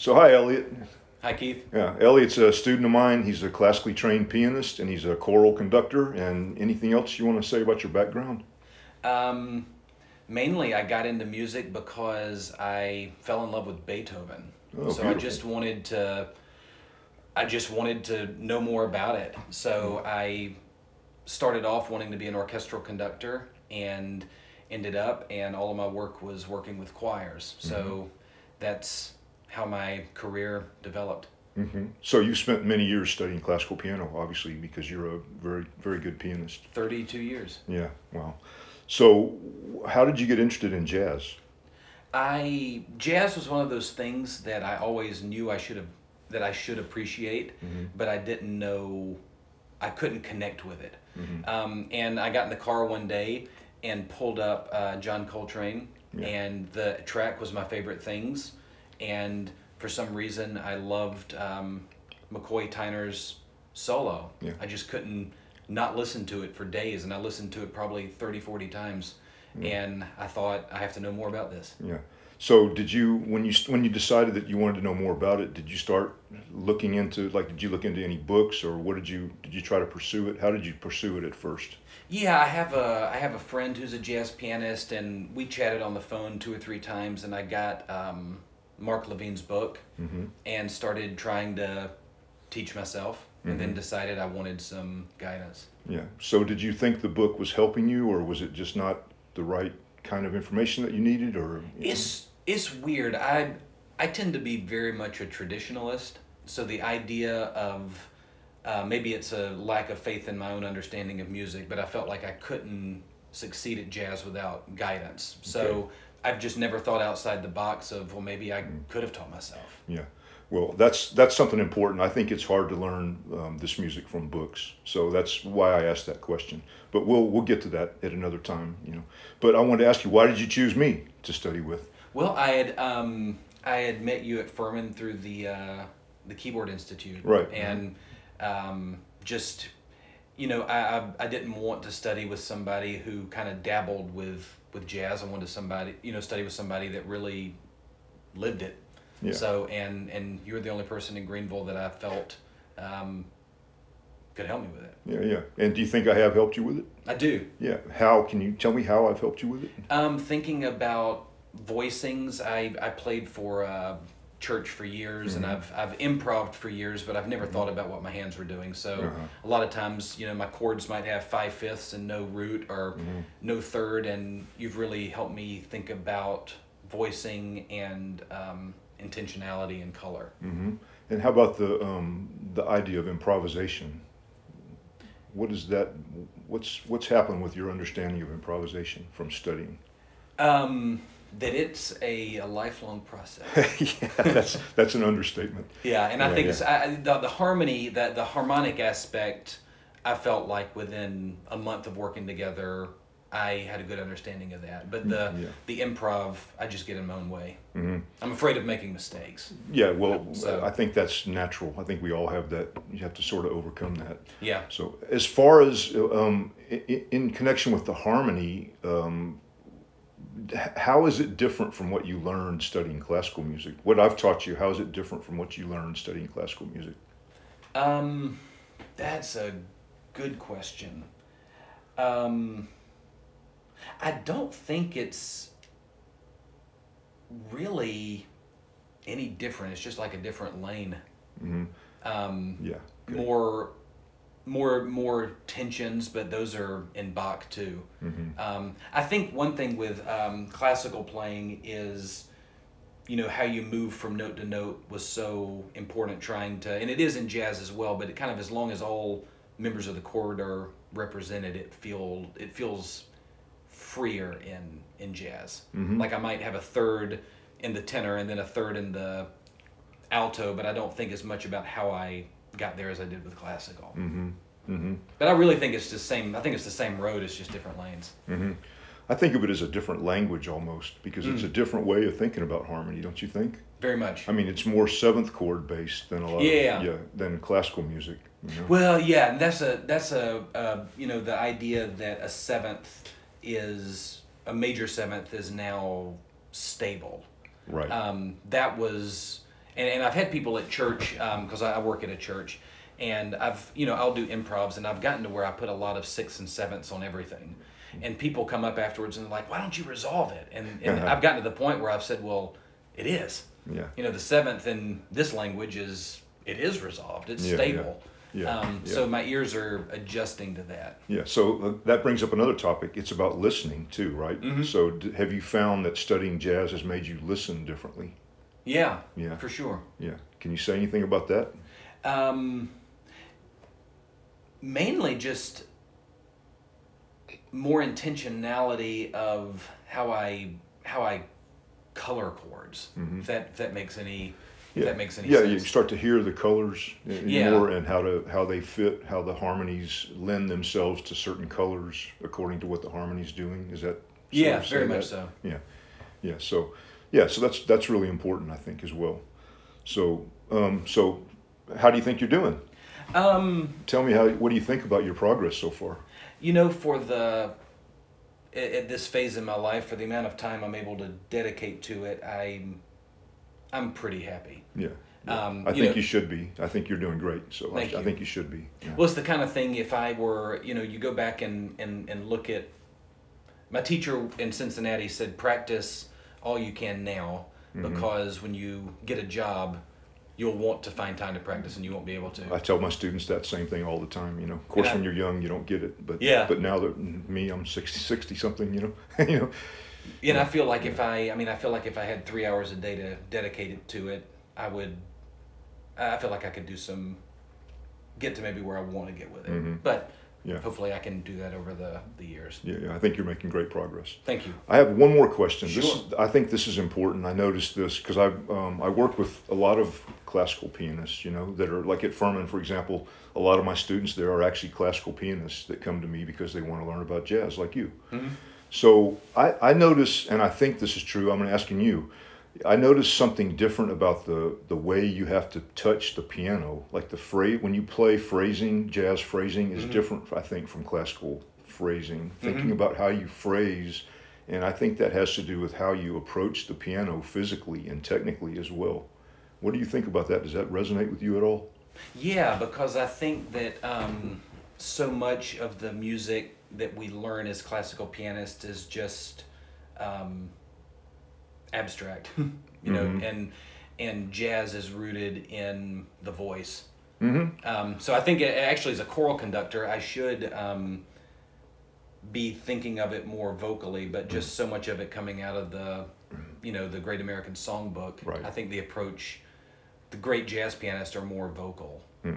So hi, Elliot. Hi, Keith. Yeah, Elliot's a student of mine. He's a classically trained pianist and he's a choral conductor. And anything else you want to say about your background? Um, mainly, I got into music because I fell in love with Beethoven. Oh, so I just wanted to. I just wanted to know more about it. So I started off wanting to be an orchestral conductor and ended up, and all of my work was working with choirs. So that's how my career developed. hmm So you spent many years studying classical piano, obviously, because you're a very, very good pianist. 32 years. Yeah, wow. So how did you get interested in jazz? I jazz was one of those things that I always knew I should have that I should appreciate, but I didn't know I couldn't connect with it. Um, and I got in the car one day and pulled up uh, John Coltrane, Yeah. and the track was my favorite things. And for some reason, I loved um, McCoy Tyner's solo. Yeah. I just couldn't not listen to it for days, and I listened to it probably 30, 40 times. And I thought, I have to know more about this. Yeah. So did you when you when you decided that you wanted to know more about it? Did you start looking into like did you look into any books or what did you did you try to pursue it? How did you pursue it at first? Yeah, I have a I have a friend who's a jazz pianist, and we chatted on the phone two or three times, and I got um, Mark Levine's book Mm-hmm. and started trying to teach myself, and then decided I wanted some guidance. Yeah. So did you think the book was helping you, or was it just not the right kind of information that you needed, or It's it's weird. I I tend to be very much a traditionalist, so the idea of uh, maybe it's a lack of faith in my own understanding of music, but I felt like I couldn't succeed at jazz without guidance. So Okay. I've just never thought outside the box of well, maybe I could have taught myself. Yeah. Well, that's that's something important. I think it's hard to learn um, this music from books, so that's why I asked that question. But we'll we'll get to that at another time, you know. But I wanted to ask you, why did you choose me to study with? Well, I had um, I had met you at Furman through the uh, the Keyboard Institute, Right. And um, just you know, I, I I didn't want to study with somebody who kind of dabbled with with jazz. I wanted somebody you know study with somebody that really lived it. Yeah. So and and you're the only person in Greenville that I felt um, could help me with it. Yeah, yeah. And do you think I have helped you with it? I do. Yeah. How can you tell me how I've helped you with it? Um, thinking about voicings, I, I played for a church for years and I've I've improved for years, but I've never thought about what my hands were doing. So Uh-huh. a lot of times, you know, my chords might have five fifths and no root or no third, and you've really helped me think about voicing and um, intentionality and color. hmm And how about the um, the idea of improvisation? What is that? What's what's happened with your understanding of improvisation from studying? Um, that it's a, a lifelong process. yeah, that's that's an understatement. Yeah, and I Yeah, think yeah. it's I, the the harmony that the harmonic aspect. I felt like within a month of working together, I had a good understanding of that. But the yeah. the improv, I just get in my own way. hmm I'm afraid of making mistakes. Yeah, well, So- I think that's natural. I think we all have that. You have to sort of overcome that. Yeah. So, as far as um, in, in connection with the harmony, um, how is it different from what you learned studying classical music? What I've taught you, how is it different from what you learned studying classical music? Um, that's a good question. Um, I don't think it's really any different. It's just like a different lane. hmm Um, Yeah. good. more more more tensions but those are in bach too Mhm. um, i think one thing with um, classical playing is you know how you move from note to note was so important trying to and it is in jazz as well but it kind of as long as all members of the chord are represented it feel it feels freer in in jazz Mhm. like i might have a third in the tenor and then a third in the alto but i don't think as much about how i got there as i did with classical Mm-hmm. Mm-hmm. but i really think it's the same i think it's the same road it's just different lanes Mm-hmm. I think of it as a different language almost because it's a different way of thinking about harmony, don't you think? very much I mean, it's more seventh chord based than a lot Yeah. of yeah than classical music. You know? Well, yeah, and that's a that's a uh, you know the idea that a seventh is a major seventh is now stable. right. Um, that was, and, and I've had people at church because I I work at a church, and I've you know I'll do improvs, and I've gotten to where I put a lot of sixths and sevenths on everything, and people come up afterwards and they're like, why don't you resolve it? And, and I've gotten to the point where I've said, well, it is. Yeah. You know, the seventh in this language is it is resolved. It's Yeah, yeah. stable. Yeah, Um, yeah. So my ears are adjusting to that. Yeah, so uh, that brings up another topic. It's about listening too, right? Mm-hmm. So, d- have you found that studying jazz has made you listen differently? Yeah. Yeah. For sure. Yeah. Can you say anything about that? Um, mainly just more intentionality of how I how I color chords. If that if that makes any if that makes any Mm-hmm. yeah, sense. you start to hear the colors Yeah. more and how to how they fit, how the harmonies lend themselves to certain colors according to what the harmony's doing. Is that? yeah, very much that? so. Yeah, yeah. So, yeah. So that's that's really important, I think, as well. So, um, so how do you think you're doing? Um, Tell me how. What do you think about your progress so far? you know, for the at, this phase in my life, for the amount of time I'm able to dedicate to it, I'm I'm pretty happy. Yeah. yeah. Um, I you think know- you should be. I think you're doing great. So I, I think you should be. Yeah. Well, it's the kind of thing if I were, you know, you go back and, and, and look at my teacher in Cincinnati said practice all you can now Mm-hmm. because when you get a job, you'll want to find time to practice and you won't be able to. I tell my students that same thing all the time. You know, of course, I- when you're young, you don't get it. But Yeah. But now that me, I'm 60, 60 something. You know, you know. and I feel like if I, I mean, I feel like if I had three hours a day to dedicate it to it, I would, I feel like I could do some, get to maybe where I want to get with it. But Mm-hmm. Yeah. hopefully I can do that over the, the years. Yeah, yeah. I think you're making great progress. Thank you. I have one more question. This, Sure. I think this is important. I noticed this because I um, I work with a lot of classical pianists. You know, that are like at Furman, for example. A lot of my students there are actually classical pianists that come to me because they want to learn about jazz, like you. So I, I notice, and I think this is true. I'm asking you. I noticed something different about the the way you have to touch the piano. Like the phrase when you play phrasing, jazz phrasing is different, I think, from classical phrasing. Thinking about how you phrase, and I think that has to do with how you approach the piano physically and technically as well. What do you think about that? Does that resonate with you at all? Yeah, because I think that um, so much of the music that we learn as classical pianists is just um, abstract, you know, and and jazz is rooted in the voice. Mm-hmm. Um, so I think it, actually, as a choral conductor, I should um, be thinking of it more vocally, but just so much of it coming out of the, you know, the Great American Songbook. Right. I think the approach, the great jazz pianists are more vocal. Uh,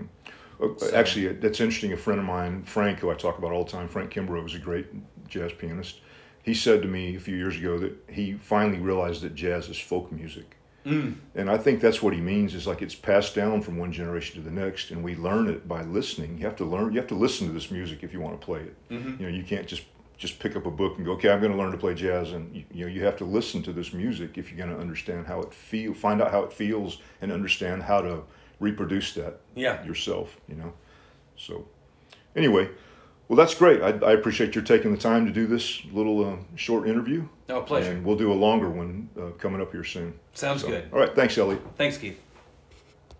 So- Actually, that's interesting. A friend of mine, Frank, who I talk about all the time, Frank Kimbrough, was a great jazz pianist. He said to me a few years ago that he finally realized that jazz is folk music. Mm. And I think that's what he means is like it's passed down from one generation to the next, and we learn it by listening. You have to learn. You have to listen to this music if you want to play it. Mm-hmm. You know, you can't just just pick up a book and go, okay, I'm going to learn to play jazz, and you, you know, you have to listen to this music if you're going to understand how it feel, find out how it feels, and understand how to reproduce that Yeah. yourself. You know, so anyway. Well, that's great. I, I appreciate your taking the time to do this little uh, short interview. No, a pleasure. And we'll do a longer one uh, coming up here soon. Sounds So, good. All right. Thanks, Elliot. Thanks, Keith.